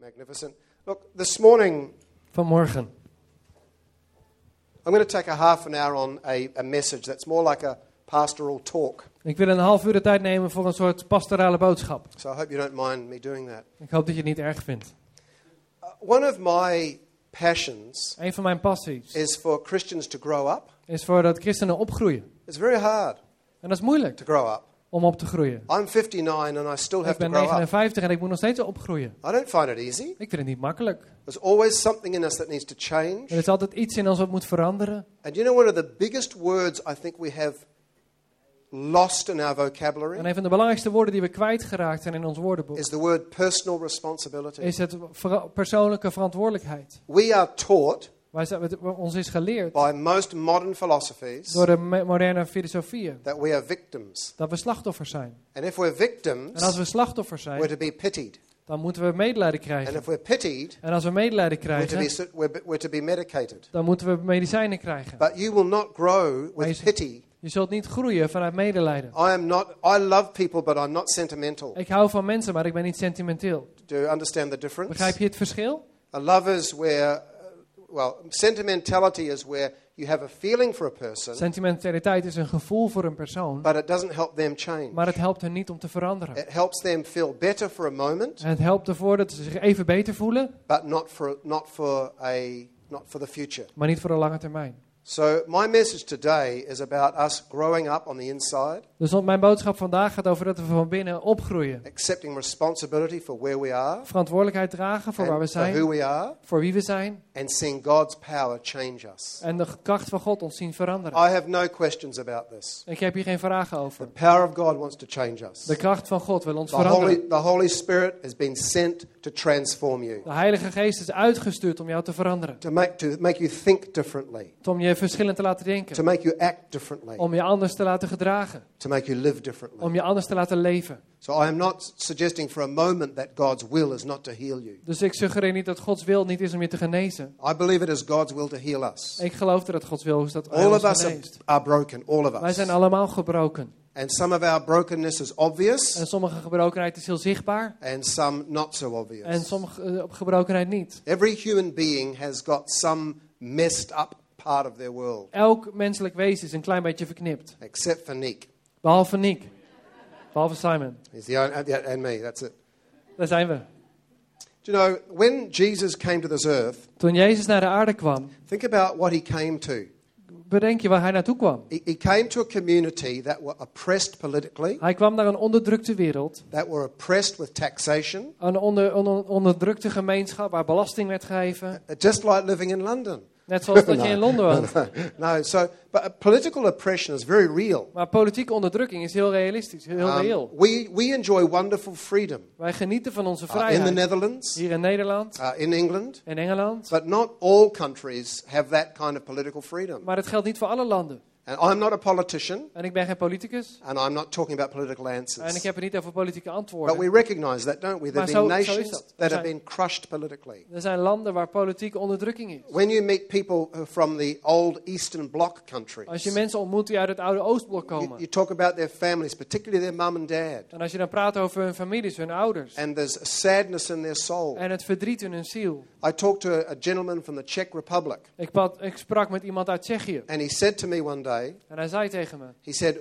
Magnificent. Look, this morning Vanmorgen. I'm going to take a half an hour on a, a message that's more like a pastoral talk. Ik wil een half uur de tijd nemen voor een soort pastorale boodschap. So I hope you don't mind me doing that. Ik hoop dat je het niet erg vindt. Uh, one of my passions Een van mijn passies is for Christians to grow up. is voor dat christenen opgroeien. It's very hard En dat is moeilijk to grow up. Om op te groeien. I'm 59 and I still Ik have to ben grow up. 59 en ik moet nog steeds opgroeien. I don't find it easy. Ik vind het niet makkelijk. There's always something in us that needs to Er change. is altijd iets in ons wat moet veranderen. And you know, one of the biggest words I think we have lost in our En vocabulary een van de belangrijkste woorden die we kwijtgeraakt zijn in ons woordenboek is the word personal responsibility. is het persoonlijke verantwoordelijkheid. We are taught ons is geleerd by most modern philosophies door de moderne filosofieën that we are victims. dat we slachtoffers zijn. And if we're victims, En als we slachtoffers we're zijn, to be pitied. dan moeten we medelijden And krijgen. if we're pitied, En als we medelijden we're to be, krijgen, we're, we're to be medicated. dan moeten we medicijnen krijgen. But you will not grow Maar with je- pity. Je zult niet groeien vanuit medelijden. I am not, I love people, but I'm not sentimental. Ik hou van mensen, maar ik ben niet sentimenteel. Do you understand the difference? Begrijp je het verschil? A love is where, well, sentimentality is where you have a feeling for a person, Sentimentaliteit is een gevoel voor een persoon, but it doesn't help them change. maar het helpt hen niet om te veranderen. It helps them feel better for a moment, En het helpt ervoor dat ze zich even beter voelen, but not for, not for, a, not for the future. maar niet voor de lange termijn. So, my message today is about us growing up on the inside, Dus mijn boodschap vandaag gaat over dat we van binnen opgroeien. accepting responsibility for where we are, Verantwoordelijkheid dragen voor waar we and for who zijn, we are, voor wie we zijn. And seeing God's power change us. En de kracht van God ons zien veranderen. I have no questions about this. Ik heb hier geen vragen The over. power of God wants to change us. De kracht van God wil ons The veranderen. Holy, the Holy Spirit has been sent to transform you, De Heilige Geest is uitgestuurd om jou te veranderen. to make, to make you think differently, Om je verschillend te laten to denken. make you act differently, Om je anders te laten gedragen. to make you live differently. Om je anders te laten leven. So I am not suggesting for a moment that God's will is not to heal you. Dus ik suggereer niet dat Gods wil niet is om je te genezen. I believe it is God's will to heal us. Ik geloof dat het Gods wil is dat All ons of us are, geneest. are broken, all of Wij zijn us. allemaal gebroken. And some of our brokenness is obvious, En sommige gebrokenheid is heel zichtbaar. and some not so En obvious. sommige eh, gebrokenheid niet. Every human being has got some messed up part of their world, Elk menselijk wezen is een klein beetje verknipt. except for Nick. Behalve Nick. Behalve Simon. He's the only, and me, that's it. Daar zijn we. Do you know, when Jesus came to this earth, Toen Jezus naar de aarde kwam, think about what he came to. bedenk je waar hij naartoe kwam. He, he came to a community that were oppressed politically, Hij kwam naar een onderdrukte wereld. that were oppressed with taxation, Een onder, onder- onderdrukte gemeenschap waar belasting werd gegeven. just like living in London. Net zoals dat je in Londen woont. no, so but uh, political oppression is very real. Maar politieke onderdrukking is heel realistisch, heel Um, reëel. we, we enjoy wonderful freedom Wij genieten van onze uh, in the vrijheid. Netherlands, Hier in Nederland, uh, in England, in Engeland. but not all countries have that kind of political freedom. Maar het geldt niet voor alle landen. And I'm not a politician, En ik ben geen politicus. and I'm not talking about political En ik answers. heb het niet over politieke But we antwoorden. recognize that, don't we? There have been nations dat. that have been crushed politically. Er zijn landen waar politieke onderdrukking is. When you meet people from the old Eastern Bloc countries, Als je mensen ontmoet die uit het oude Oostblok you, komen. you talk about their families, particularly their mum and dad, En als je dan praat over hun families, hun ouders. and there's a sadness in their soul. En het verdriet in hun ziel. I talked to a gentleman from the Czech Republic, Ik, pad, ik sprak met iemand uit Tsjechië. and he said to me one day, En hij zei tegen me: he said,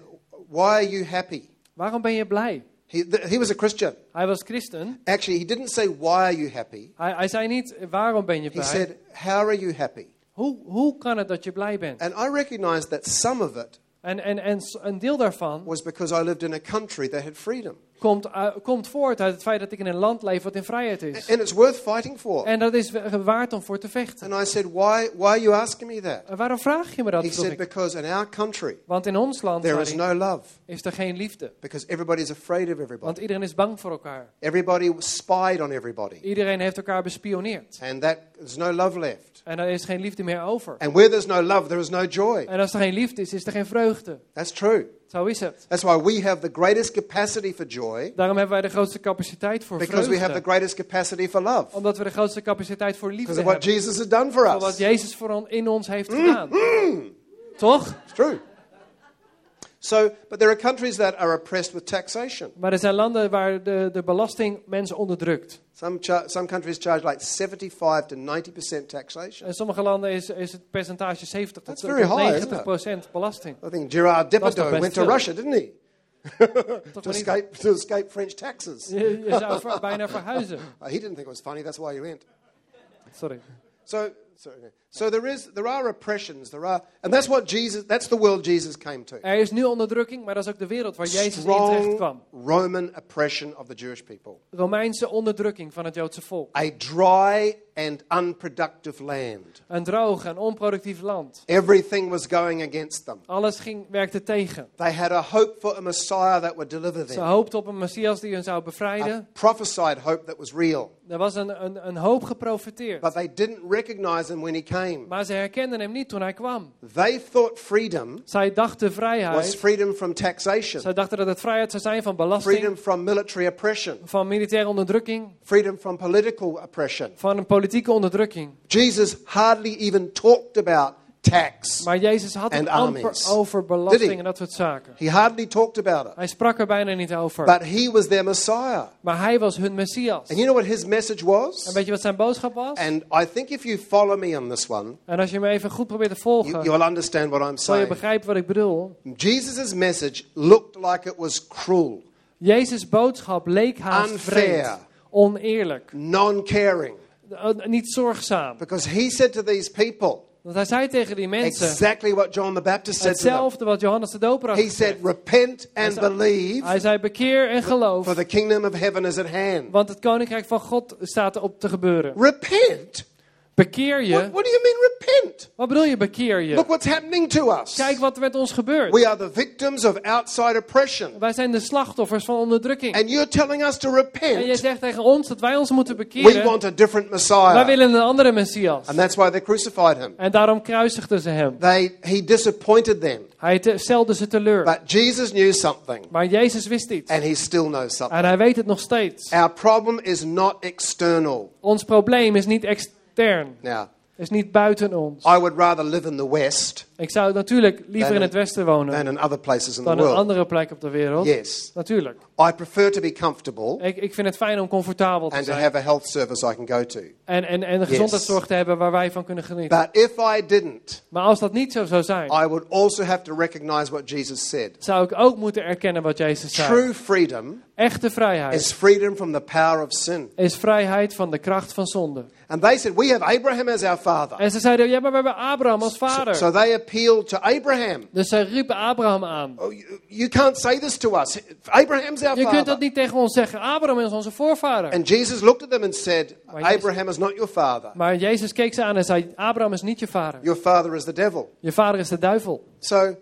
"Why are you happy?" Waarom ben je blij? He, he was a Christian. Hij was christen. Actually, he didn't say, "Why are you happy?" Hij, hij zei niet: Waarom ben je He blij? said, "How are you happy?" Hoe, hoe kan het dat je blij bent? And I recognized that some of it En, en, en een deel daarvan was because I lived in a country that had freedom, komt, uh, komt voort uit het feit dat ik in een land leef wat in vrijheid is. and it's worth fighting for. En dat is wa- waard om voor te vechten. And I said, "Why? Why are you asking me that?" En waarom vraag je me dat? He said, ik. "Because in our country Want in ons land there is no love, is er geen liefde. because everybody's afraid of everybody. Want iedereen is bang voor elkaar. Everybody spied on everybody, Iedereen heeft elkaar bespioneerd. and that there's no love left. En er is geen liefde meer over. And where there's no love, there is no joy. En als er geen liefde is, is er geen vreugde. That's true. Zo is het. That's why we have the greatest capacity for joy Daarom hebben wij de grootste capaciteit voor because we have the vreugde. greatest capacity for love Omdat we de grootste capaciteit voor liefde because of what hebben. Jesus has done for us. Jezus voor in ons heeft gedaan. Toch? It's true. So, but there are countries that are oppressed with taxation. Maar er zijn landen waar de, de belasting mensen onderdrukt. Some, some countries charge like 75 to 90% taxation. In sommige landen is, is het percentage 70 That's tot, very high, 90 procent belasting. I think Gerard Dat is toch Depardieu went to veel. Russia, didn't he? To, escape, to escape French taxes. Je, je zou bijna verhuizen. He didn't think it was funny, that's why he went. Sorry. So, so, so there, is, there are oppressions, there are, and that's what Jesus, that's the world Jesus came to. Er is nu onderdrukking, maar dat is ook de wereld waar Jezus in terecht Strong kwam. Roman oppression of the Jewish people. Romeinse onderdrukking van het Joodse volk. A dry and unproductive land. Een droog en onproductief land. Everything was going against them. Alles ging, werkte tegen. They had a hope for a Messiah that would deliver Ze them. hoopten op een Messias die hen zou A bevrijden. prophesied hope that was real. Er was een, een, een hoop geprofiteerd. But they didn't recognize him when he came. Maar ze herkenden hem niet toen hij kwam. They thought freedom Zij dachten was vrijheid. freedom from taxation, Zij dachten dat het vrijheid zou zijn van belasting, freedom from military oppression, van militaire onderdrukking, freedom from political oppression. van een politieke onderdrukking. Jesus hardly even talked about tax. Maar Jezus had het amper over belasting en dat soort zaken. He hardly talked about it. Hij sprak er bijna niet over. But he was their Messiah. Maar hij was hun Messias. And you know what his message En was? weet je wat zijn boodschap was? And I think if you follow me on this one, En als je me even goed probeert te you, volgen, you'll understand what I'm zal je saying. begrijpen wat ik bedoel. Jesus' message looked like it was cruel, Jezus' boodschap leek haast Unfair. vreed, oneerlijk, non caring, eh, niet zorgzaam. because he said to these people Want hij zei tegen die mensen exactly what John the Baptist said hetzelfde wat Johannes de Doper had He said. Repent and Hij believe, Hij zei bekeer en geloof, for the kingdom of heaven is at hand. want het koninkrijk van God staat erop te gebeuren. Repent? Bekeer What, je. what do you mean, repent? Wat bedoel je bekeer je? Look what's happening to us. Kijk wat er met ons gebeurt. We are the victims of outside oppression. Wij zijn de slachtoffers van onderdrukking. And you're telling us to En je repent. zegt tegen ons dat wij ons moeten We bekeren. want a different Wij Messiah. willen een andere Messias. And that's why they crucified him. En daarom kruisigden ze hem. They, he disappointed them. Hij te- stelde ze teleur. But Jesus knew something, Maar Jezus wist iets. and he still knows something. En hij weet het nog steeds. Our problem is not external. Ons probleem is niet extern. Now, Is niet buiten ons. I would rather live in the West Ik zou natuurlijk liever Dan- in het westen wonen. than in other places in the Dan een world. andere plek op de wereld. Yes. Natuurlijk. I prefer to be comfortable Ik, ik vind het fijn om comfortabel te and to zijn. have a health service I can go to. En, en, en een gezondheidszorg te hebben waar wij van kunnen genieten. But if I didn't, Maar als dat niet zo zou zijn, I would also have to recognize what Jesus said. zou ik ook moeten erkennen wat Jezus zei. True freedom Echte vrijheid is freedom from the power of sin. is vrijheid van de kracht van zonde. And they said, We have Abraham as our father. En ze zeiden, ja, maar we hebben Abraham als vader. so they appealed to Abraham. Dus zij riepen Abraham aan. Oh, you, you can't say this to us. Abraham's our Je kunt dat niet tegen ons zeggen. Abraham is onze voorvader. And Jesus looked at them and said, Maar Jezus- Abraham is not your father. Maar Jezus keek ze aan en zei, Abraham is niet je vader. Your father is the devil. Je vader is de duivel. So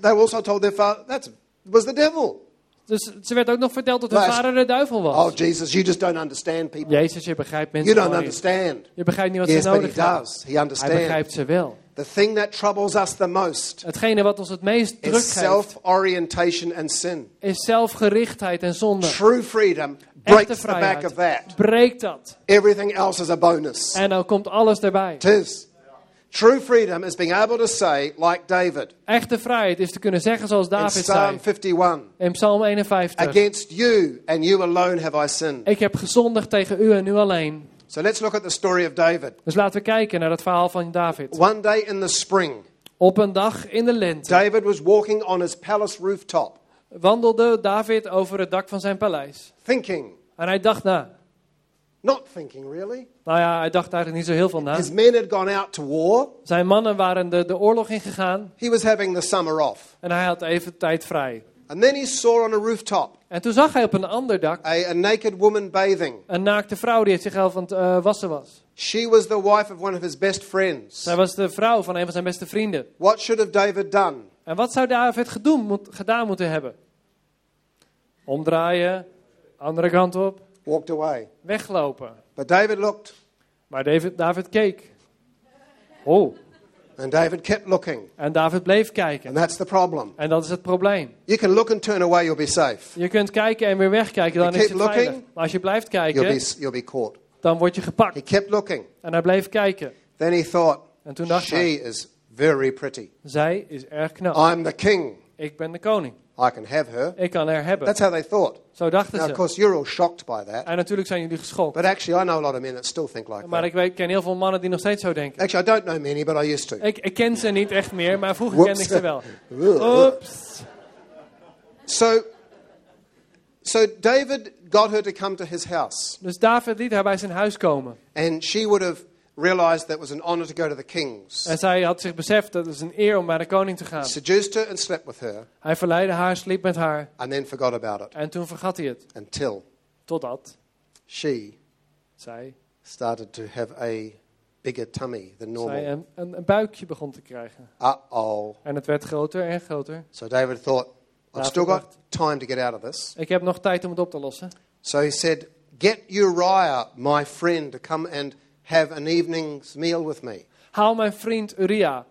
they also told their father, that was the devil. Dus ze werd ook nog verteld dat hun vader de duivel Oh, was. Jesus, you just don't understand people. Jezus, je begrijpt You mensen don't gewoon niet. understand. Je begrijpt niet wat Yes, ze he nodig hebben. does. He Hij understands. begrijpt ze wel. The thing that troubles us the most Hetgene wat ons het meest druk is geeft, self orientation and sin. is zelfgerichtheid en zonde. True freedom breaks the back of that. breekt dat. Everything else is a bonus. En dan komt alles erbij. It is. True freedom is being able to say, like David Echte vrijheid is te kunnen zeggen zoals in David Psalm zei 51 in Psalm 51. Against you and you alone have I sinned. Ik heb gezondigd tegen u en u alleen. So let's look at the story of David. Dus laten we kijken naar het verhaal van David. One day in the spring, Op een dag in de lente David was walking on his palace rooftop, wandelde David over het dak van zijn paleis. thinking, En hij dacht na. not thinking really. Nou ja, hij dacht eigenlijk niet zo heel veel na. His men had gone out to war. Zijn mannen waren de, de oorlog ingegaan He was having the summer off. en hij had even tijd vrij. And then he saw on a rooftop En toen zag hij op een ander dak a, a naked woman bathing. een naakte vrouw die het zichzelf aan het eh, wassen was. She was the wife of one of his best friends. Zij was de vrouw van een van zijn beste vrienden. What should have David done? En wat zou David gedoen, gedaan moeten hebben? Omdraaien, andere kant op, Walked away. weglopen. But David looked, Maar David, David keek. Oh, and David kept looking. en David bleef kijken. And that's the problem. En dat is het probleem. You can look and turn away, you'll be safe. Je kunt kijken en weer wegkijken, dan You is het veilig. looking, Maar als je blijft You'll kijken, be, you'll be caught. dan word je He gepakt. kept looking. En hij bleef kijken. Then he thought, En toen dacht she hij, is very pretty. zij is erg knap. I'm the king. ik ben de koning. I can have her. Ik kan haar hebben. That's how they thought. Zo dachten Now, of ze. course, you're all shocked by that. En natuurlijk zijn jullie geschokt. But actually, I know a lot of men that still think like Maar that. ik weet, ken heel veel mannen die nog steeds zo denken. Actually, I don't know many, but I used to. Ik, ik ken ze niet echt meer, maar vroeger Whoops. kende ik ze wel. Oeps. So, so David got her to come to his house, Dus David liet haar bij zijn huis komen. and she would have realized that was an honor to go to the kings. En zij had zich beseft dat het een eer om bij de koning te gaan. Seduced her and slept with her, Hij verleidde haar, sliep met haar. and then forgot about it En toen vergat hij het. until Totdat she zij, started to have a bigger tummy than zij normal. een, een, een buikje begon te krijgen. Uh oh. En het werd groter en groter. So David thought, I've still got dacht- time to get out of this. Ik heb nog tijd om het op te lossen. So he said, Get Uriah, my friend, to come and have an evening's meal with me. Haal mijn vriend Uria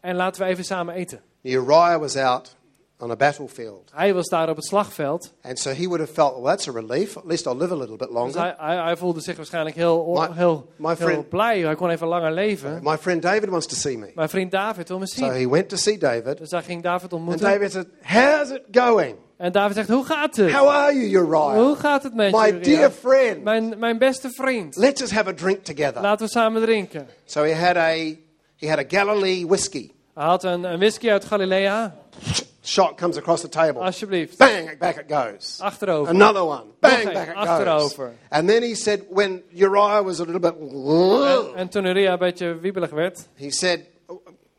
en laten we even samen eten. Uriah was out on a battlefield. Hij was daar op het slagveld. And so he would have felt, well, that's a relief. At least I'll live a little bit Dus longer. hij, hij, hij voelde zich waarschijnlijk heel, My- heel, my heel friend- blij. Hij kon even langer leven. My friend David wants to see me. Mijn vriend David wil me So zien. he went to see David. Dus hij ging David And ontmoeten. David said, How's it going? En David zegt, hoe gaat het? How are you, Uriah? Hoe gaat het met My dear friend. Mijn, mijn beste vriend. Let's just have a drink together. Laten we samen drinken. So he had a he had a Galilee whiskey. Hij had een, een whisky uit Galilea. Shot comes across the table. Alsjeblieft. Bang, back it goes. Achterover. Another one. Bang, back it achterover. goes. And then he said, when Uriah was a little bit, En, en toen Uria een beetje wiebelig werd, he said,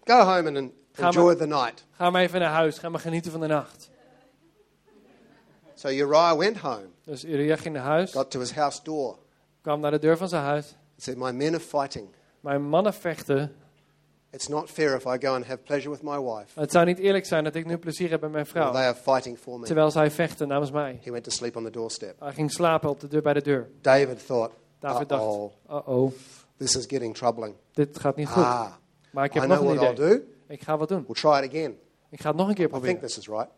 go home and enjoy maar- the night. ga maar even naar huis. Ga maar genieten van de nacht. So Uriah went home, Dus Uria ging naar huis. got to his house door, Kwam naar de deur van zijn huis. and said, my men are fighting. Mijn mannen vechten. It's not fair if I go and have pleasure with my wife. Het zou niet eerlijk zijn dat ik nu plezier heb met mijn vrouw. They are fighting for me. Terwijl zij vechten namens mij. He went to sleep on the doorstep. Hij ging slapen op de deur bij de deur. David thought, David dacht, uh-oh, uh-oh, this is getting troubling. dit gaat niet goed. Ah, Maar ik I heb nog know een what I'll idee. do. Ik ga wat doen. We'll try it again. Ik ga het nog een keer I think this is right.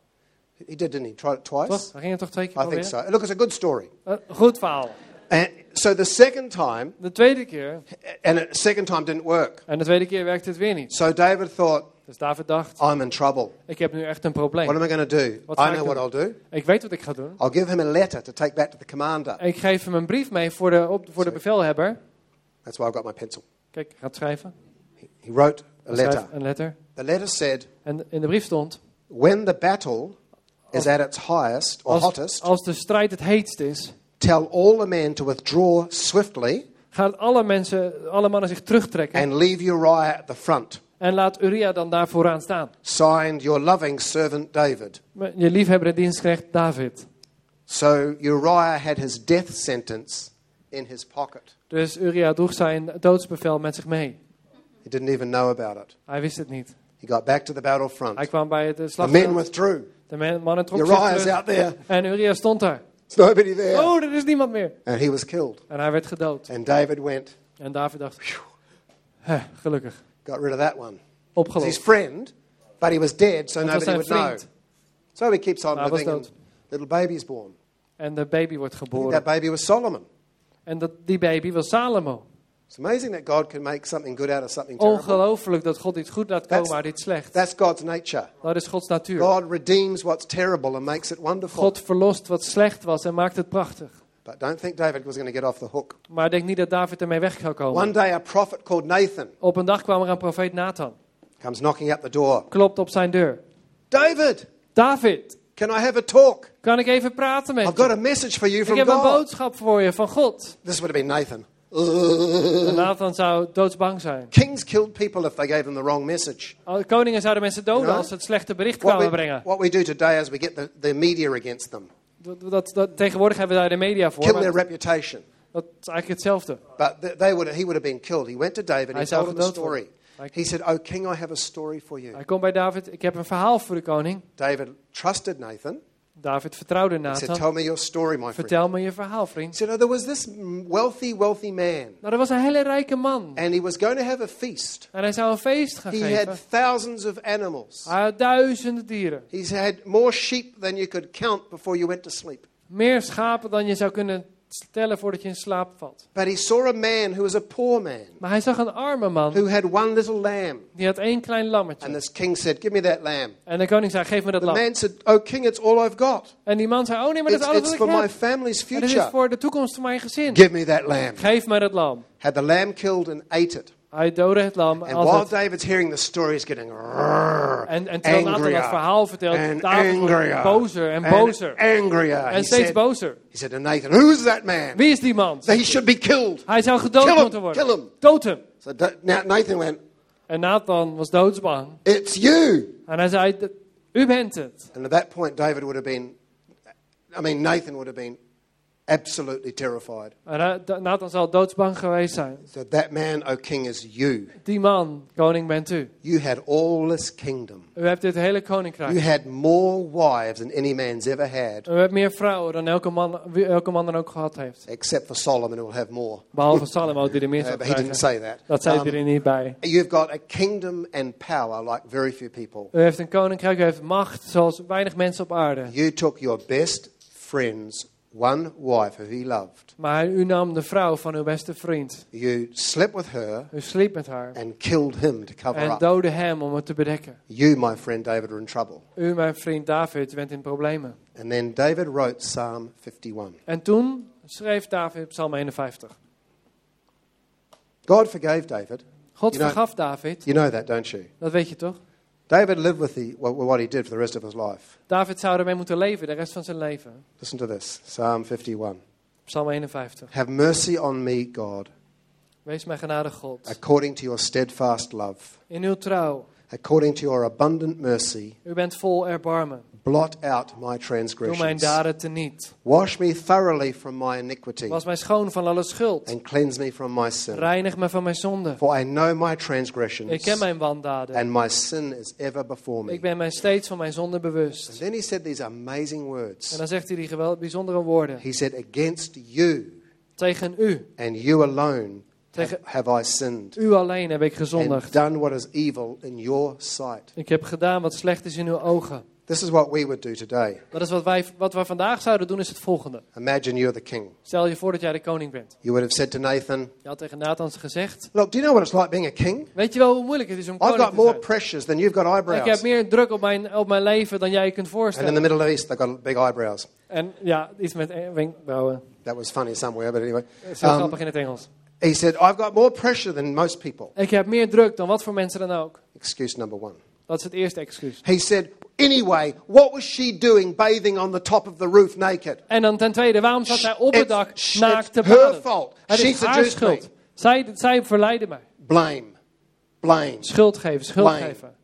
He did, didn't he? Tried it twice? Toch? Hij ging het toch twee keer I think so. Look, it's a good story. Eh, goed verhaal. And so the second time, De tweede keer. and the second time didn't work. En de tweede keer werkte het weer niet. So David thought, Dus David dacht, I'm in trouble. ik heb nu echt een What am I going to do? Wat I know what? I'll do. Ik weet wat ik ga doen. I'll give him a letter to take back to the commander. Ik geef hem een brief mee voor de, op, voor de bevelhebber. That's why I've got my pencil. Kijk, ik ga het schrijven. He he wrote a letter. Een letter. The letter said, En in de brief stond, When the battle is at its highest or als, hottest, als de strijd het heetst is, tell all the men to withdraw swiftly alle mensen, alle mannen zich terugtrekken. and leave Uriah at the front. En laat Uria dan daar vooraan staan. Signed, your loving servant David. Je liefhebber en dienstknecht David. So Uriah had his death sentence in his pocket. Dus Uria droeg zijn doodsbevel met zich mee. He didn't even know about it. Hij wist het niet. He got back to the battlefront. Hij kwam bij het eh, The men slagveld. withdrew. De mannen trokken Uriah zich is terug. out there. En Uria stond daar. Nobody there. Oh, er is niemand meer. And he was killed. En hij werd gedood. And David went, En David dacht, "Hè, gelukkig, got rid of that one. It's his opgelost. friend, but he was dead, so nobody would know. So he keeps on living, and little baby is born. En de baby wordt geboren. that baby was Solomon. En dat, die baby was Salomo. It's amazing that God can make something good out of something terrible. Ongelooflijk dat God iets goed laat komen That's- uit iets slecht. That's God's nature. Dat is Gods natuur. God redeems what's terrible and makes it wonderful. God verlost wat slecht was en maakt het prachtig. But don't think David was going to get off the hook. Maar denk niet dat David ermee weg zou One komen. day, a prophet called Nathan Op een dag kwam er een profeet Nathan. comes knocking at the door. Klopt op zijn deur. David, David, can I have a talk? kan ik even praten met I've got a message for you Ik from heb een God. boodschap voor je van God. This would have been Nathan. En Nathan zou doodsbang zijn. Kings killed people if they gave them the wrong message. Al- Koningen zouden mensen doden als ze het slechte bericht What kwamen we, brengen. what we do today is we get the, the media against them, Dat, dat, dat- tegenwoordig hebben we daar de media voor. kill their reputation. dat is eigenlijk hetzelfde. But th- they would, he would have been killed. He went to David. He Hij zou told him a worden. story. He said, Oh, King, I have a story for you. hij komt bij David. Ik heb een verhaal voor de koning. David trusted Nathan. David vertrouwde He said, Nathan. Tell me your story, my. Vertel me je verhaal, He vriend. said, Oh, there was this wealthy, wealthy man, Nou, er was een hele rijke man. and he was going to have a feast. En hij zou een feest gaan He geven. had thousands of animals. Hij had duizenden dieren. He's had more sheep than you could count before you went to sleep. Meer schapen dan je zou kunnen stellen voordat je in slaap valt. But he saw a man who was a poor man, Maar hij zag een arme man, who had one little lamb. die had één klein And lammetje. this king said, Give me that lamb. En de koning zei, geef me dat The lam. man said, Oh, king, it's all I've got. En die man zei, oh nee, maar dat It's, is alles it's wat for ik my heb. family's En dit is future. voor de toekomst van mijn gezin. Give me that lamb. Geef mij dat lam. Had the lamb killed and ate it. Hij doodde het lam. And while het- David's hearing the story, he's getting En, en terwijl Nathan verhaal vertelt, and David wordt bozer en and bozer. angrier. He En steeds said, bozer. he said to Nathan, Who's that man? Wie is die man? He should be killed. Hij zou gedood moeten worden. Kill him. Dood hem. So Nathan went, En Nathan was doodsbang. It's you. En hij zei, "D- u bent het. And at that point, David would have been, I mean, Nathan would have been absolutely terrified. Da- Nathan zal doodsbang geweest zijn. So that man, O king, is you. Die man, koning bent u. You had all this kingdom. U hebt dit hele You koninkrijk. had more wives than any man's ever had, U hebt meer vrouwen dan elke man, elke man dan ook gehad heeft. except for Solomon, who will have more. Behalve Salomo die er meer zou but he didn't krijgen. say that. Dat zei Um, hij er niet bij. You've got a kingdom and power like very few people. U heeft een koninkrijk, u heeft macht zoals weinig mensen op aarde. You took your best friend's one wife who he loved. Maar u nam de vrouw van uw beste vriend. You slept with her U sliep met haar. and killed him to cover En up. doodde hem om het te bedekken. You, my friend David, are in trouble. U, mijn vriend David, bent in problemen. And then David wrote Psalm 51. En toen schreef David Psalm 51. God forgave David. God You know- vergaf David. You know that, don't you? Dat weet je toch? David lived with the, what, what he did for the rest of his life. David zou ermee moeten leven de rest van zijn leven. Listen to this Psalm 51. Psalm 51. Have mercy on me, God, Wees mij genadig God. according to your steadfast love, In uw trouw. According to your abundant mercy. U bent vol erbarmen. Blot out my Doe mijn transgressions. daden teniet. Wash me thoroughly from my iniquity Was mij schoon van alle schuld. and cleanse me from my sin. Reinig me van mijn zonde. For I know my transgressions, Ik ken mijn wandaden. and my sin is ever before me. Ik ben mij steeds van mijn zonde And bewust. then he said these amazing En words. dan zegt hij die geweld, bijzondere woorden. He said, Against you Tegen u. and you alone Tegen have I sinned u alleen heb ik and gezondigd. done what is evil in your sight. Ik heb gedaan wat slecht is in uw ogen. This is what we would do today. Dat is wat wij, wat wij vandaag zouden doen, is het volgende. Imagine you're the king. Stel je voor dat jij de koning bent. You would have said to Nathan, Je had tegen Nathan gezegd. Look, do you know what it's like being a king? Weet je wel hoe moeilijk het is om I've koning got te more zijn? pressures than you've got Ik heb eyebrows. meer druk op mijn, op mijn leven dan jij je kunt And in voorstellen. the Middle East, they've got big eyebrows. En ja, iets met eh, wenkbrauwen. That was funny somewhere, but anyway. Dat is heel Um, grappig in het Engels. He said, I've got more pressure than most people. Ik heb meer druk dan wat voor mensen dan ook. Excuse number one. Dat is het eerste excuus. He said, Anyway, what was she doing bathing on the top of the roof naked? En dan ten tweede, waarom zat zij op het dak It's- naakt te it's her baden? fault. Het She is haar me. schuld. Zij, zij verleidde mij. Blame. Blame. Schuld geven, schuld Blame. geven.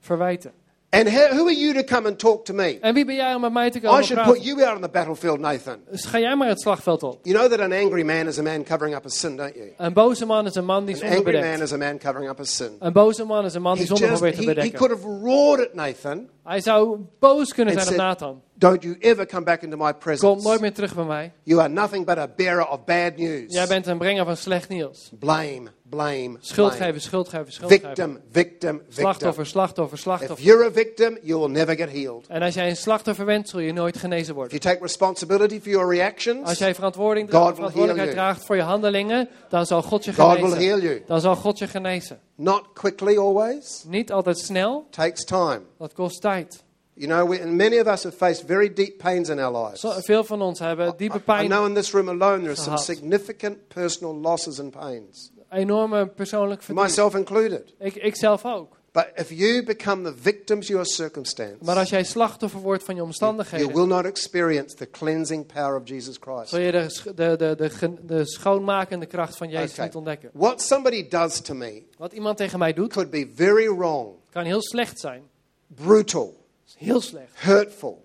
Verwijten. And who who are you to come and talk to me? En wie ben jij om met mij te I komen should put you out on the battlefield, Nathan. Dus ga jij maar het slagveld op. You know that an angry man is a man covering up his sin, don't you? Een boze man is een man die An zonde angry man bedekt. is a man covering up his sin. Een boze man is een man die zonde probeert te he, he bedekken. could have roared at Nathan, Hij zou boos kunnen and zijn op said, Nathan. Don't you ever come back into my Kom presence. nooit meer terug bij mij. You are nothing but a bearer of bad news. Jij bent een brenger van slecht nieuws. Blame, blame, Schuld geven, schuld geven, schuld geven. Victim, victim, victim. Slachtoffer, slachtoffer, If slachtoffer. you're a victim, you will never get healed. En als jij een slachtoffer bent, zul je nooit genezen If worden. you take responsibility for your reactions, Als jij verantwoording, God will verantwoordelijkheid draagt voor je handelingen, dan zal God je God will genezen. heal you. Dan zal God je genezen. Not quickly always. Niet altijd snel, Takes time. dat kost tijd. You know, we, and many of us have faced very deep pains in our lives. Zo- veel van ons hebben diepe I pijn, know in this room alone there are some significant personal losses and pains, enorme persoonlijk verdriet. myself included. Ik, ik zelf ook. But if you become the victims of your circumstance, Maar als jij slachtoffer wordt van je you omstandigheden, will not experience the cleansing power of Jesus Christ. zul je de, de, de, de, de schoonmakende kracht van Jezus Okay. niet ontdekken. What somebody does to me Wat iemand tegen mij doet, could be very wrong, kan heel slecht zijn. brutal, Heel slecht. hurtful,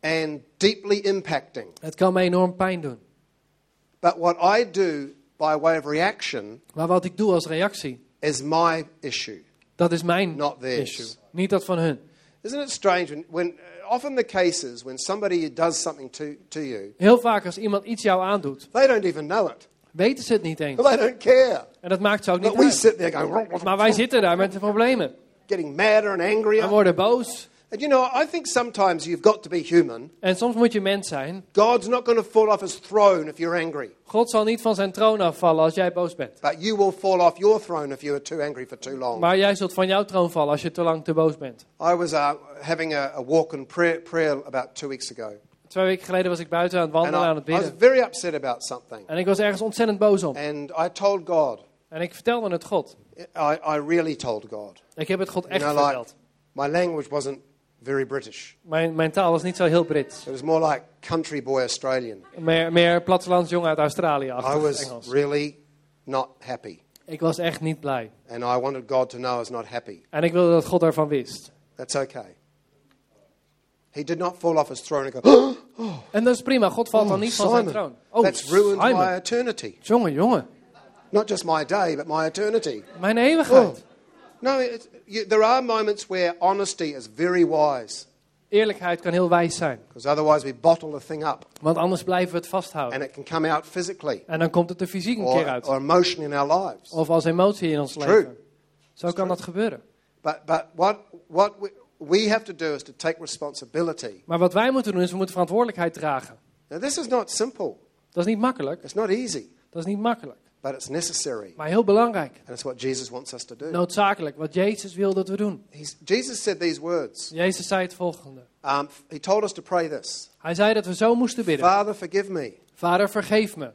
and deeply impacting. Het kan mij enorm pijn doen. But what I do by way of reaction Maar wat ik doe als reactie, is my issue. dat is mijn Not theirs. issue. Niet dat van hun. Isn't it strange when, when uh, often the cases when somebody does something to, to you, Heel vaak als iemand iets jou aandoet, they don't even know it. weten ze het niet eens. They don't care. En dat maakt ze ook niet But we uit. sit there going, Maar wij zitten daar met de problemen. getting madder and We angrier. worden boos. And you know, I think sometimes you've got to be human. En soms moet je mens zijn. God's not going to fall off his throne if you're angry, God zal niet van zijn troon afvallen als jij boos bent. but you will fall off your throne if you are too angry for too long. Maar jij zult van jouw troon vallen als je te lang te boos bent. I was uh, having a, a walk and prayer, prayer about two weeks ago, Twee weken geleden was ik buiten aan het and wandelen, I, aan het I was bidden. very upset about something. En ik was ergens ontzettend boos om. And I told God, En ik vertelde het God. I, I really told God. Ik heb het God echt You know, like, verteld. my language wasn't very British. Mijn, mijn taal was niet zo heel Brits. It was more like country boy Australian. Meer, meer plattelandsjongen uit Australië I was Engels. really not happy. Ik was echt niet blij. And I wanted God to know I was not happy. En ik wilde dat God daarvan wist. That's okay. He did not fall off his throne and go, En dat is prima. God valt dan oh, niet van zijn Simon, troon. Oh, that's ruined Simon. my eternity. Jongen, jongen. Not just my day, but my eternity. Mijn eeuwigheid. No, it, you, there are moments where honesty is very wise. Eerlijkheid kan heel wijs zijn. Because otherwise we bottle the thing up Want anders blijven we het vasthouden. and it can come out physically En dan komt het er fysiek een keer or, uit. or emotion in our lives. Of als emotie in ons It's true. leven. Zo kan dat gebeuren. But, but what, what we, we have to do is to take responsibility. Maar wat wij moeten doen is we moeten verantwoordelijkheid dragen. Now, this is not simple. Dat is niet makkelijk. It's not easy, Dat is niet makkelijk. But it's necessary. Maar heel belangrijk. And it's what Jesus wants us to do. Noodzakelijk. Wat Jezus wil dat we doen. He's, Jesus said these words. Jezus zei het volgende. Um, he told us to pray this Hij zei dat we zo moesten bidden. Father, forgive me, Vader, vergeef me.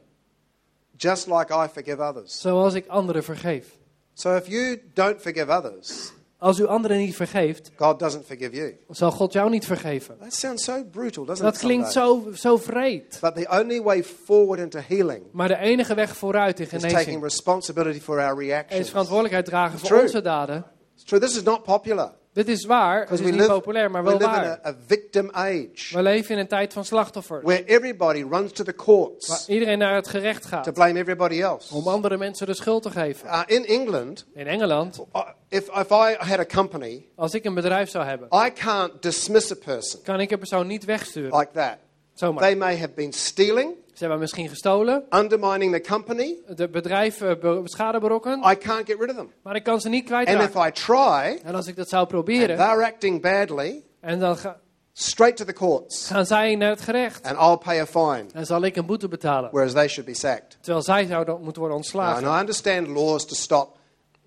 just like I forgive others. Zoals ik anderen vergeef. So if you don't forgive others, Als u anderen niet vergeeft, God doesn't forgive you. zal God jou niet vergeven. That sounds so brutal, doesn't Dat it? klinkt zo, zo vreed. But the only way forward into healing Maar de enige weg vooruit in is taking genezing responsibility for our is reactions. verantwoordelijkheid dragen voor True. onze daden. It's true, this is not popular. Dit is waar, het is we niet live, populair, maar we wel in waar. a, a victim age We leven in een tijd van slachtoffers. where everybody runs to the Waar courts iedereen naar het gerecht to gaat blame everybody else. om andere mensen de schuld te geven. Uh, in England, In Engeland, uh, if, if I had a company, als ik een bedrijf zou hebben, I can't dismiss a person kan ik een persoon niet wegsturen. like that. Zomaar. They may have been stealing, hebben misschien gestolen, undermining the company. de bedrijf eh, be- schade berokkend, I can't get rid of them. maar ik kan ze niet And if kwijtraken. I try, En als ik dat zou and proberen, they're acting badly, en dan ga- straight to the courts, gaan zij naar het gerecht, and I'll pay a fine, dan zal ik een boete betalen. whereas they should be sacked. Terwijl zij zouden moeten worden Now, ontslagen. and I understand laws to stop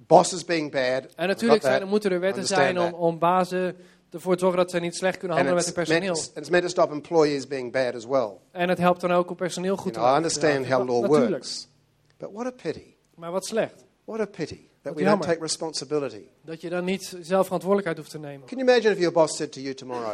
bosses being bad. En natuurlijk zijn, moeten er wetten zijn om, om bazen ervoor zorgen dat ze niet slecht kunnen And handelen met meant, personeel. it's meant to stop employees being bad as well. En het helpt dan ook om personeel You goed te know, I understand how law Natuurlijk. works. But what a pity. Maar wat slecht. What a pity that we don't take responsibility. Dat je dan niet zelf verantwoordelijkheid hoeft te nemen. Can you imagine if your boss said to you tomorrow,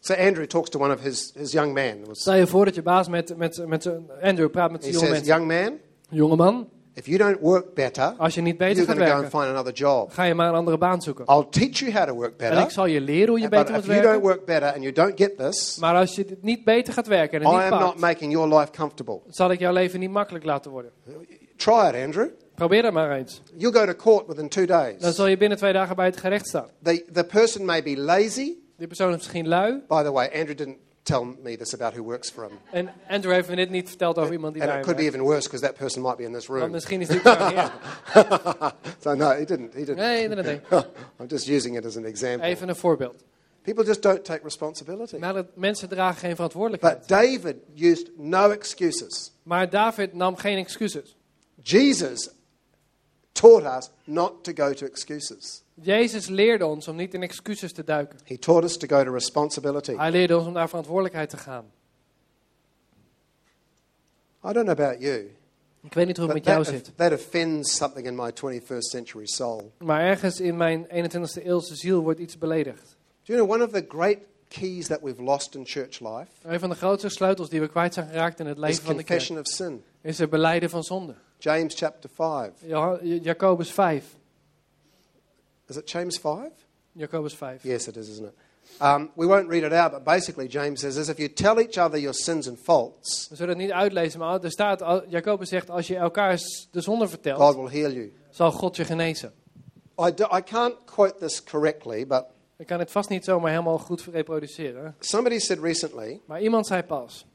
so Andrew talks to one of his, his young men. Stel je voor dat je baas met, met, met Andrew praat met zijn jonge says, mensen. young man, Jonge man, if you don't work better, als je niet you're beter gaat going to go and werken, find another job. ga je maar een andere baan zoeken. I'll teach you how to work En better. ik zal je leren hoe je beter moet if you don't werken. work better and you don't get this, Maar als je niet beter gaat werken en I het niet am not pakt, making your life comfortable. zal ik jouw leven niet makkelijk laten worden. Try it, Andrew. Probeer dat maar eens. You'll go to court within two Dan days. zal je binnen twee dagen bij het gerecht staan. The, the person may be lazy. Die persoon is misschien lui. By the way, Andrew didn't tell me this about who works for him. En Andrew heeft me dit niet verteld over iemand die And bij it could be werkt. even worse because that person might be in this Want room. misschien is die hier. so no, he didn't. He didn't. Nee, nee, nee. I'm just using it as an example. Even een voorbeeld. People just don't take responsibility. Maar dat mensen dragen geen verantwoordelijkheid. But David used no excuses. Maar David nam geen excuses. Jesus taught us not to go to excuses. Jezus leerde ons om niet in excuses te duiken. He taught us to go to responsibility. Hij leerde ons om naar verantwoordelijkheid te gaan. I don't know about you, Ik weet niet hoe het met jou that, zit. that offends something in my 21st century soul. Maar ergens in mijn 21ste eeuwse ziel wordt iets beledigd. Do you know one of the great keys that we've lost in church life Een van de grootste sleutels die we kwijt zijn geraakt in het is leven van de kerk confession of sin. is het beleiden van zonde. James chapter 5. Ja- Jacobus 5. Is it James 5? Jacobus 5. Yes, it is, isn't it? Um, we won't read it out, but basically, James says is if you tell each other your sins and faults, We zullen het niet uitlezen, maar er staat, Jacobus zegt, als je elkaar de zonde God vertelt, will heal you. zal God je genezen. I, do, I can't quote this correctly, but Ik kan het vast niet zomaar helemaal goed reproduceren. somebody said recently Maar iemand zei pas,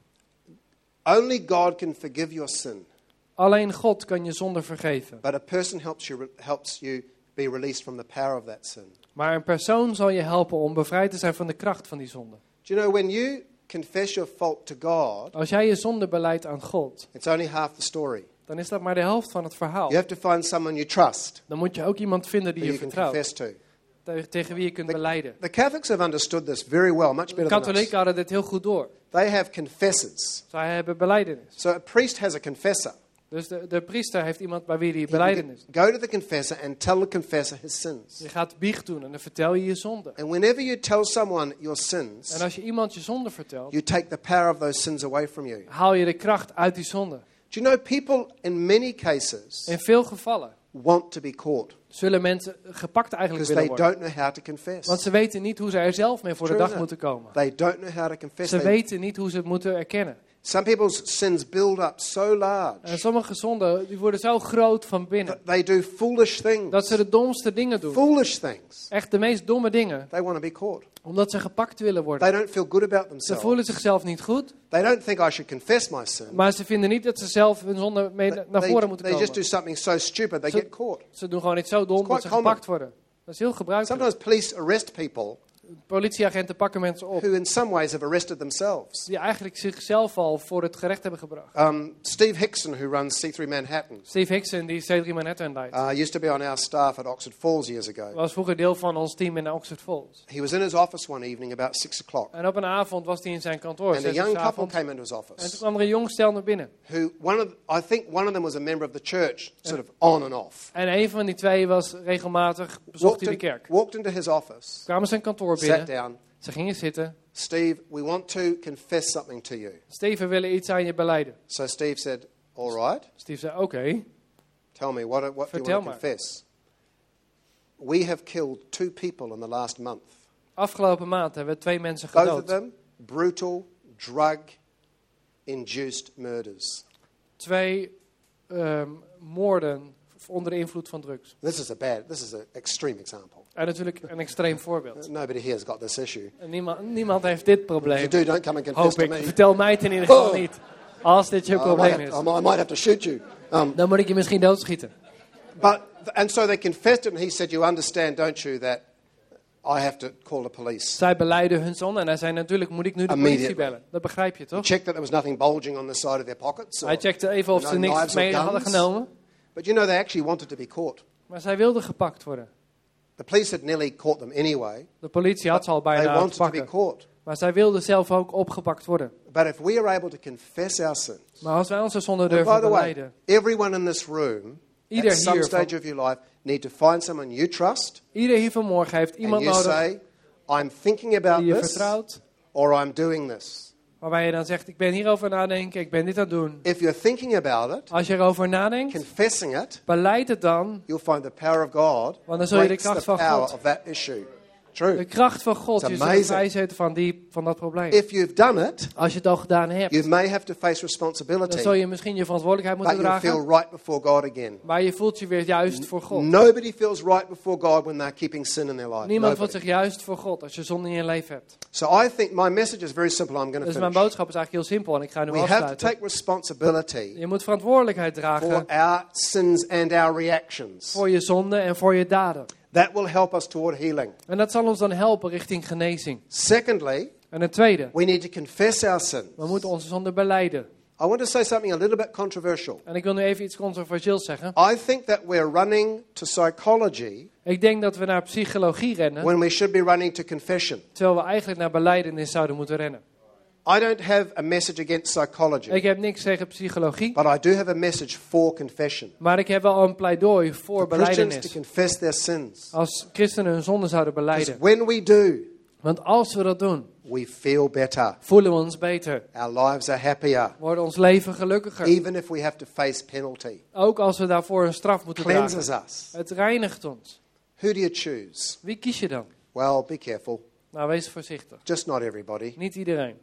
only God can forgive your sin, alleen God kan je zonde vergeven. but a person helps you, helps you be released from the power of that sin. Maar een persoon zal je helpen om bevrijd te zijn van de kracht van die zonde. Do you know, when you confess your fault to God, Als jij je zonde beleidt aan God, it's only half the story. dan is dat maar de helft van het verhaal. You have to find someone you trust Dan moet je ook iemand vinden die je vertrouwt, to. te- tegen wie je kunt beleiden. The Catholics have understood this very well, much De better than us. katholieken hadden dit heel goed door. They have confessors. Zij hebben beleidenis. So a priest has a confessor. Dus de, de priester heeft iemand bij wie hij beleidenis. get- go to the confessor and tell the confessor his sins. Je gaat biecht doen en dan vertel je je zonde. And whenever you tell someone your sins, En als je iemand je zonde vertelt, you take the power of those sins away from you. haal je de kracht uit die zonde. Do you know people in many cases In veel gevallen want to be caught zullen mensen gepakt eigenlijk because willen they worden. don't know how to confess. Want ze weten niet hoe ze er zelf mee voor de True dag that. moeten komen. They don't know how to confess. Ze weten niet hoe ze het moeten erkennen. Some people's sins build up so large En sommige zonden die worden zo groot van binnen. they do foolish things. Dat ze de domste dingen doen. Foolish things. Echt de meest domme dingen. They want to be caught. Omdat ze gepakt willen worden. They don't feel good about Ze themselves. voelen zichzelf niet goed. They don't think I should confess my sin. Maar ze vinden niet dat ze zelf hun zonde mee They, naar voren moeten they just do komen. something so stupid they So- get caught. Ze doen gewoon iets zo dom dat ze common. gepakt worden. Dat is heel gebruikelijk. Sometimes police arrest people Politieagenten pakken mensen op. who, in some ways, have arrested themselves. Die eigenlijk zichzelf al voor het gerecht hebben gebracht. Um, Steve Hickson, who runs C3 Manhattan, Steve Hickson, die C3 Manhattan leidt. uh, used to be on our staff at Oxford Falls years ago. was vroeger deel van ons team in Oxford Falls. He was in his office one evening about six o'clock, En op een avond was hij in zijn kantoor. and a young couple came into his En toen office. kwam er een jong stel naar binnen. Who one of I think one of them was a member of the church, sort of on and off. En een van die twee was regelmatig, bezocht hij de kerk. walked into his office, Kwamen zijn kantoor sat down. Ze gingen zitten. Steve, we want to confess something to you. Steve, we willen iets aan je beleiden. So Steve said, "All right, Steve zei, oké. tell me what, what do you Vertel want to maar. confess." We have killed two people in the last month. Afgelopen maand hebben we twee mensen Both of gedood. them brutal, drug-induced murders. Twee ehm, moorden onder de invloed van drugs. This is a bad. This is an extreme example. En natuurlijk een extreem voorbeeld. Nobody here has got this issue. En niemand, niemand heeft dit If probleem. you do, don't come and confess Hoop to ik. me. Vertel mij het in ieder geval Oh. niet. Als dit je might, probleem is. I might- I might have to shoot you. Um, Dan moet ik je misschien doodschieten. but and so they confessed it, and he said, "You understand, don't you, that I have to call the police." Zij beleiden hun zonde en hij zei natuurlijk moet ik nu de politie bellen. Dat begrijp je toch? Checked that there was nothing bulging on the side of their pockets. Hij checkte even of ze niks mee hadden genomen. But you know, they actually wanted to be caught. Maar zij wilden gepakt worden. The police had nearly caught them anyway. De politie had ze al They bijna het wanted to be pakken. caught. Maar zij wilden zelf ook opgepakt worden. But if we are able to confess our sins, Maar als wij onze zonde and by durven beleiden. everyone in this room, Ieder at some hier, stage van, of your life, need to find someone you trust, ieder hier vanmorgen heeft iemand nodig say, "I'm thinking about die je this, vertrouwt. or I'm doing this." Waarbij je dan zegt ik ben hierover nadenken, ik ben dit aan het doen. If you're thinking about it, Als je erover nadenkt, confessing it, beleid het dan. you'll find the power of God Want dan zul je de kracht van God- of that issue. De kracht van God It's zullen amazing. vrijzetten van, die, van dat probleem. If you've done it, Als je het al gedaan hebt, you may have to face dan responsibility, zul je misschien je verantwoordelijkheid but moeten you'll feel dragen. right before God again. Maar je voelt je weer juist voor God. Nobody feels right before God when they're keeping sin in their life. Niemand voelt zich juist voor God als je zonde in je leven hebt. So I think my message is very simple. I'm going to Dus mijn finish. boodschap is eigenlijk heel simpel en ik ga nu We have to take responsibility Je moet verantwoordelijkheid for dragen our sins and our reactions. voor je zonde en voor je daden. That will help us toward healing. En dat zal ons dan helpen richting genezing. Secondly, En het tweede, we need to confess our sins. we moeten onze zonde beleiden. I want to say something a little bit controversial. En ik wil nu even iets controversieels zeggen. I think that we're running to psychology Ik denk dat we naar psychologie rennen, when we should be running to confession. terwijl we eigenlijk naar beleidenis zouden moeten rennen. I don't have a message against psychology, Ik heb niks tegen psychologie, but I do have a message for confession. maar ik heb wel een pleidooi voor For Christians to confess their sins. Als christenen hun zonde zouden beleiden. when we do, Want als we dat doen, we feel better. voelen we ons beter. Our lives are happier. Wordt ons leven gelukkiger. Even if we have to face penalty. Ook als we daarvoor een straf moeten dragen. Cleanses us. Het reinigt ons. Who do you choose? Wie kies je dan? Well, be careful. Nou, wees voorzichtig. Just not everybody. Niet iedereen.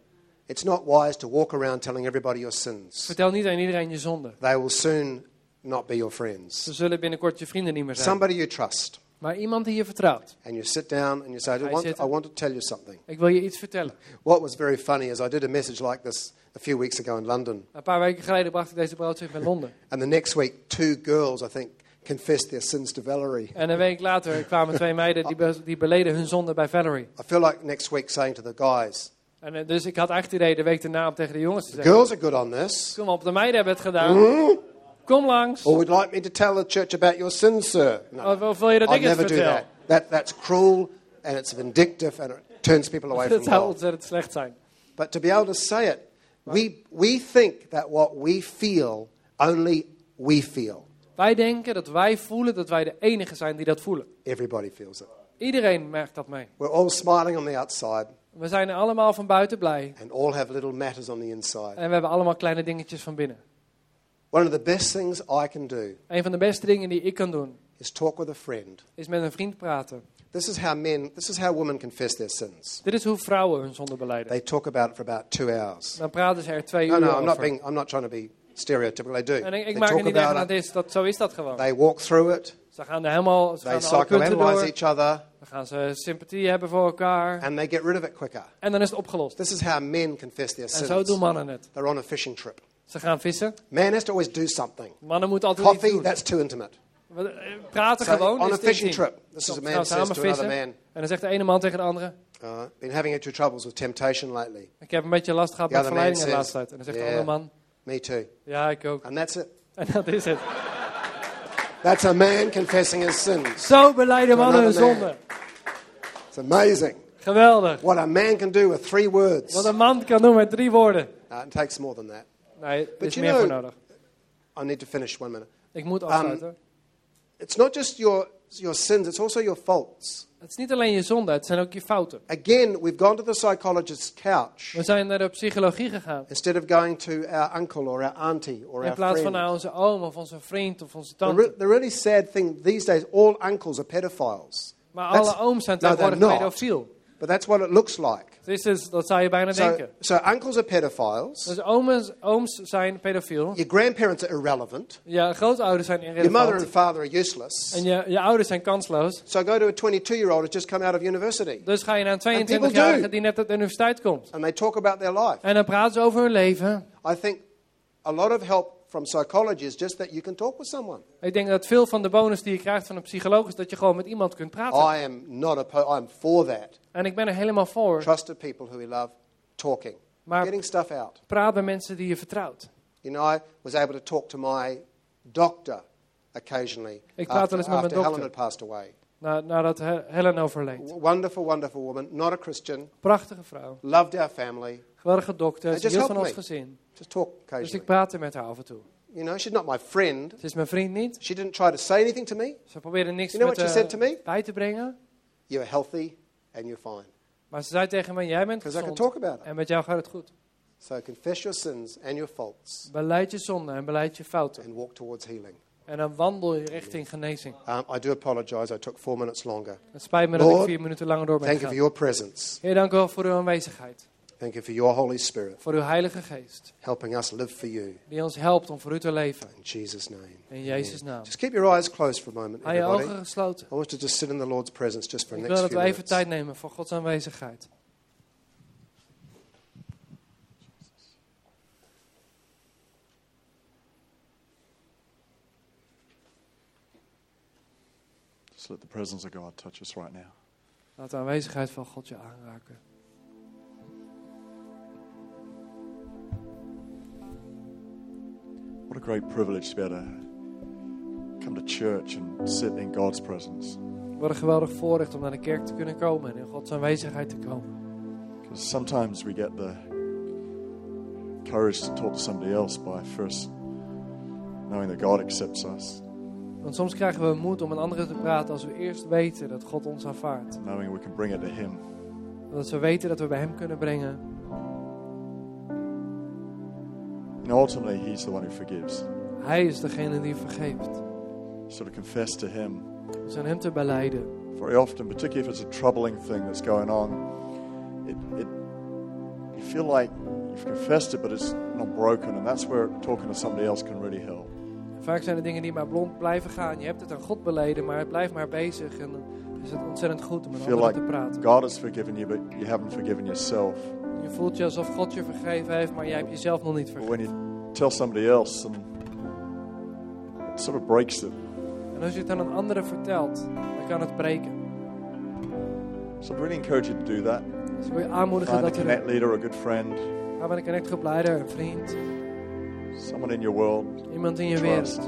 It's not wise to walk around telling everybody your sins. Vertel niet aan iedereen je zonde. They will soon not be your friends. Ze zullen binnenkort je vrienden niet meer zijn. Somebody you trust. Maar iemand die je vertrouwt. And you sit down and you say, I want. I want to tell you something. Ik wil je iets vertellen. What was very funny is I did a message like this a few weeks ago in London. Een paar weken geleden bracht ik deze boodschap in Londen. And the next week, two girls, I think, confessed their sins to Valerie. En een week later kwamen twee meiden die, be- die beleden hun zonde bij Valerie. I feel like next week saying to the guys, En eh, dus ik had echt het idee de week daarna om tegen de jongens te zeggen: girls are good on this. Kom op, de meiden hebben het gedaan. Hmm? Kom langs. Or would like me to tell the church about your sins, sir. No, Of, of wil je dat I'd ik never do that. that. That's cruel and it's vindictive and it turns people away from Dat zou God. ontzettend slecht zijn. But to be able to say it, we, we think that what we feel, only we feel. Wij denken dat wij voelen dat wij de enige zijn die dat voelen. Everybody feels it. Iedereen merkt dat mee. We're all smiling on the outside We zijn allemaal van buiten blij. and all have little matters on the inside. En we hebben allemaal kleine dingetjes van binnen. One of the best things I can do Een van de beste dingen die ik kan doen, is talk with a friend. is met een vriend praten. This is how men, this is how women confess their sins. Dit is hoe vrouwen hun zonde beleiden. They talk about it for about two hours. Dan praten ze er twee No, uur no, I'm over. not being, I'm not trying to be stereotypical. They do. en ik, ik maak er niet aan, it. is, dat, zo is dat gewoon. They walk through it. Ze gaan er helemaal, ze They gaan alle punten door. psychoanalyze each other Dan gaan ze sympathie hebben voor elkaar. and they get rid of it quicker. En dan is het opgelost. This is how men confess their En zo doen sins. mannen het. They're on a fishing trip. Ze gaan vissen. Man has to always do something. Mannen moeten altijd iets Coffee, doen. that's too intimate. We eh, praten So, gewoon. on a fishing trip, this is a man says to another vissen. man, En dan zegt de ene man tegen de andere. uh, been having into troubles with temptation lately. Ik heb een beetje last gehad met de man verleiding de laatste tijd. En dan zegt de yeah. andere man. Me too. Ja, ik ook. And that's it. En dat is het. That's a man confessing his sins. Zo beleiden mannen hun zonde. It's amazing Geweldig. what a man can do with three words. Wat een man kan doen met drie woorden. Uh, it takes more than that. Nee, er is meer voor nodig. I need to finish one minute. Ik moet afsluiten. It's not just your, your sins, it's also your faults. Het is niet alleen je zonde, het zijn ook je fouten. Again, we've gone to the psychologist's couch We zijn naar de psychologie gegaan. instead of going to our uncle or our auntie or In our plaats van naar onze oom of onze vriend of onze The, re- tante. the really sad thing these days, all uncles are pedophiles. Maar That's- alle ooms zijn No, tegenwoordig not. pedofiel. But that's what it looks like. Dus, dus dat zou je bijna So, denken. so uncles are pedophiles. Dus ooms, ooms zijn pedofiel. Your grandparents are irrelevant. Je grootouders zijn Your mother and irrelevant. father are useless. En je, je ouders zijn kansloos. So go to a 22-year-old who's just come out of university, Dus ga je naar een people 22-jarige do. die net uit de universiteit komt. and they talk about their life. En dan praten ze over hun leven. I think a lot of help from psychology is just that you can talk with someone. Ik denk dat veel van de bonus die je krijgt van een psycholoog is dat je gewoon met iemand kunt praten. I am not opposed. I'm for that. En ik ben er helemaal voor. Trusted people who we love talking, Maar getting stuff out. praat met mensen die je vertrouwt. You know, I was able to talk to my doctor occasionally Ik praat after, wel eens met mijn after Helen dokter. had passed away. Na, nadat He- Helen overleed. Wonderful, wonderful woman, not a Christian, Prachtige vrouw. loved our family. Geweldige dokter. Ze hield van ons me. gezin. Just talk Dus ik occasionally. praatte met haar af en toe. You know, she's not my friend. Ze is mijn vriend niet. She didn't try to say anything to me. Ze probeerde niks You know met, what she said to me? bij te brengen. You're healthy and you're fine. Maar ze zei tegen me, jij bent Because I can gezond. talk about it. En met jou gaat het goed. So confess your sins and your faults Beleid je zonde en beleid je fouten. and walk towards healing. En dan wandel je richting genezing. Um, I do apologize. I took four minutes longer. Het spijt me dat Lord, ik vier minuten langer door ben Thank you for gegaan. your presence. Heer, dank u wel voor uw aanwezigheid. Thank you for your Holy Spirit Voor uw heilige geest. helping us live for you. Die ons helpt om voor u te leven. In Jesus' name. In Jezus' naam. Just keep your eyes closed for a moment, Hou je ogen gesloten. I want you to just sit in the Lord's presence just for the Ik next wil dat few we even minutes. tijd nemen voor Gods aanwezigheid. Just let the presence of God touch us right now. Laat de aanwezigheid van God je aanraken. What a great privilege to be able to come to church and sit in God's presence. Wat een geweldig voorrecht om naar de kerk te kunnen komen en in Gods aanwezigheid te komen. Because sometimes we get the courage to talk to somebody else by first knowing that God accepts us, Want soms krijgen we moed om een andere te praten als we eerst weten dat God ons aanvaardt. knowing we can bring it to Him. Dat we weten dat we bij Hem kunnen brengen. And ultimately, He's the one who forgives. Hij is degene die vergeeft. So to confess to Him, Dus aan Hem te beleiden. very often, particularly if it's a troubling thing that's going on, it, it, you feel like you've confessed it, but it's not broken. And that's where talking to somebody else can really help. Vaak zijn er dingen die maar blond blijven gaan. Je hebt het aan God beleden, maar het blijft maar bezig. En dan is het ontzettend goed om met anderen like te praten. God has forgiven you, but you haven't forgiven yourself. Je voelt je alsof God je vergeven heeft, maar jij hebt jezelf nog niet But when vergeven. you tell somebody else, and it sort of breaks it. En als je het aan een andere vertelt, dan kan het breken. So I really encourage you to do that. Dus ik wil je aanmoedigen Find a dat je connect leader or a good friend, ga een connectgroep leider, een vriend, someone in your world. iemand in je wereld.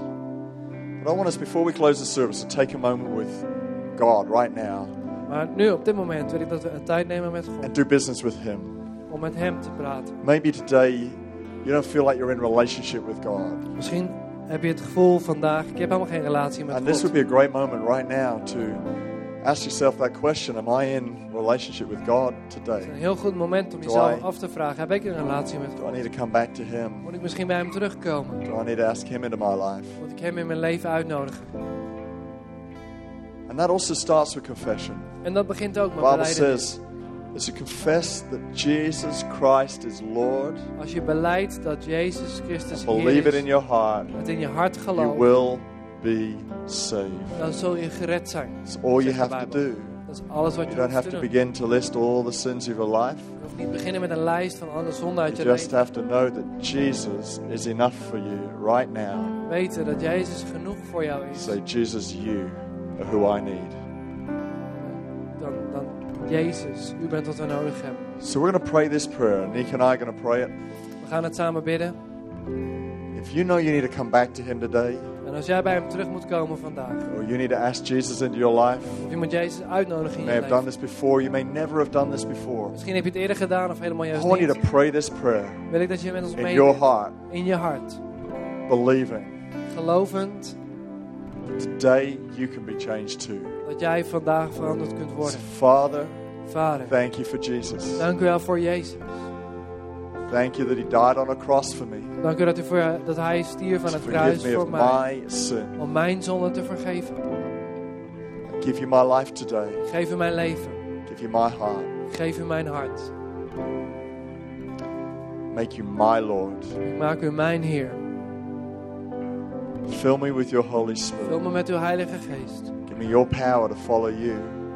But I want us, before we close the service, to take a moment with God right now Maar nu, op dit moment, wil ik dat we een tijd nemen met God. and do business with Him. Om met Hem te praten. Maybe today you don't feel like you're in relationship with God. Misschien heb je het gevoel vandaag, ik heb helemaal geen relatie met And this God. would be a great moment right now to ask yourself that question Am I in relationship with God Het is today? een heel goed moment om jezelf af te vragen, heb ik een relatie met Do I God? need to come back to Him? Moet ik misschien bij Hem terugkomen? Do I need to ask Him into my life? Moet ik Hem in mijn leven uitnodigen? And that also starts with confession. En dat begint ook met says, as you confess that Jesus Christ is Lord, Als je beleidt dat Jezus Christus Heer believe it is, in your heart, het in je hart you gelooft, will be saved. dan zul je gered zijn. That's all you have to do. Dat is alles wat You je don't hoeft have to doen. begin to list all the sins of your life. Je hoeft niet beginnen met een lijst van alle zonden uit je You just leven. have to know that Jesus is enough for you right now. Weten dat Jezus genoeg voor jou is. Say, Jesus, you are who I need. Jezus, u bent wat we nodig hebben. So we're going to pray this prayer. Nick and I are going to pray it. We gaan het samen bidden. If you know you need to come back to Him today, En als jij bij hem terug moet komen vandaag, or you need to ask Jesus into your life, of je moet Jezus uitnodigen you in may je have done this before, you may never have done this before. Misschien heb je het eerder gedaan of helemaal I juist want you to pray this prayer Wil ik dat je met ons in your heart, In je hart. believing Gelovend today you can be changed too. Dat jij vandaag veranderd kunt worden. Father, Vader, thank you for Jesus. dank u wel voor Jezus. Thank you that He died on a cross for me. Dank u dat, u voor, dat hij stierf aan het kruis voor mij. Om mijn zonde te vergeven. I give you my life today. Geef u mijn leven. Give you my heart. Ik geef u mijn hart. Make you my Lord. Ik maak u mijn Heer. Fill me with your Holy Vul Spirit. me met uw Heilige Geest. Give me your power to follow you.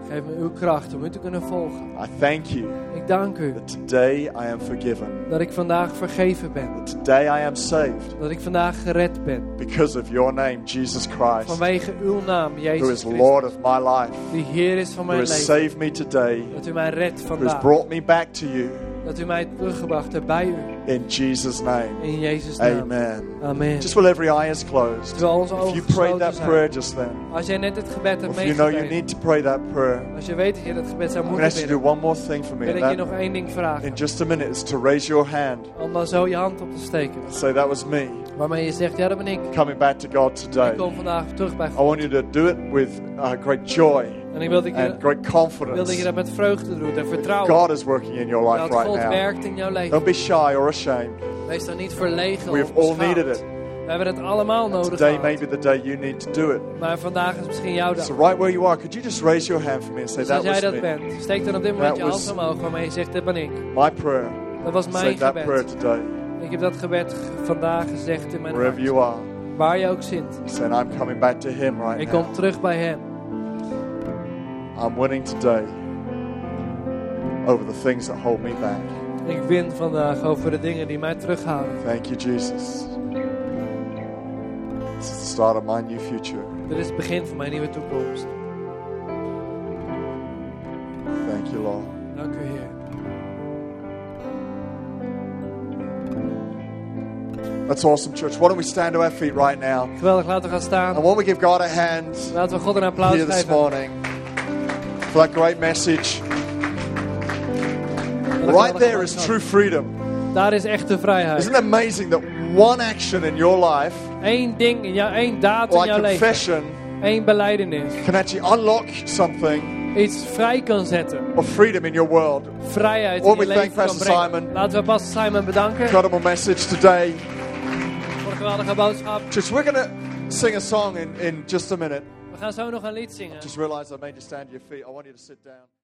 Geef me uw kracht om u te kunnen volgen. I thank you Ik dank u that today I am forgiven. dat ik vandaag vergeven ben. That today I am saved Dat ik vandaag gered ben. because of your name, Jesus Christ, Vanwege uw naam, who Jezus is Christus. Lord of my life, Die Heer is van who mijn has leven. saved me today, Dat u mij redt who has vandaag. brought me back to you. Dat u mij teruggebracht hebt bij u. In Jesus' name. In Jezus' naam. Amen. Amen. Just while every eye is closed. If you prayed that zijn. prayer just then, Als jij net het gebed hebt if you know you need to pray that prayer, Als je weet dat je dat gebed zou I'm going to moeten ask you to bidden. do one more thing for me. Wil ik je nog één ding vragen. in just a minute, is to raise your hand. Om dan zo je hand op te steken. Say, that was me Waarmee je zegt, ja dat ben ik. coming back to God today. Ik kom vandaag terug bij I God. want you to do it with uh, great joy En ik wil dat je, and great wil dat je confidence. dat met vreugde doet en vertrouwen. God is working in your life dat right God now. werkt in jouw leven. Don't be shy or ashamed. Wees dan niet verlegen We of have all needed it. We hebben het allemaal nodig Today may be the day you need to do it. Maar vandaag is misschien jouw dag. So right where you are, could you just raise your hand for me and say, Dus als that jij was dat me. bent, steek dan op dit moment That je hand omhoog waarmee je zegt, dit ben ik. My prayer. Dat was Say mijn that prayer today. Ik heb dat gebed vandaag gezegd in mijn Wherever hart. you are. Waar je ook zit. Saying, I'm coming back to Him right Ik now. kom terug bij hem. I'm winning today over the things that hold me back. Ik win vandaag over de dingen die mij terughouden. Thank you, Jesus. This is the start of my new future. Dit is het begin van mijn nieuwe toekomst. Thank you, Lord. That's awesome, church. Why don't we stand to our feet right now? Geweldig, laten we gaan And staan. why don't we give God a hand Laten we God een applaus here this geven. morning for that great message. Right there is true freedom. Daar is echte vrijheid. Isn't it amazing that one action in your life, Eén ding, in jou, één daad in like jouw leven. confession, Eén beleidenis. can actually unlock something Iets vrij kan zetten. of freedom in your world? Vrijheid in je we thank leven kan Pastor brengen. Simon. Laten we Pastor Simon bedanken Incredible message today. Geweldige boodschap. Church, we're going to sing a song in, in just a minute. We gaan zo nog een lied zingen. Just realize I made you stand to your feet. I want you to sit down.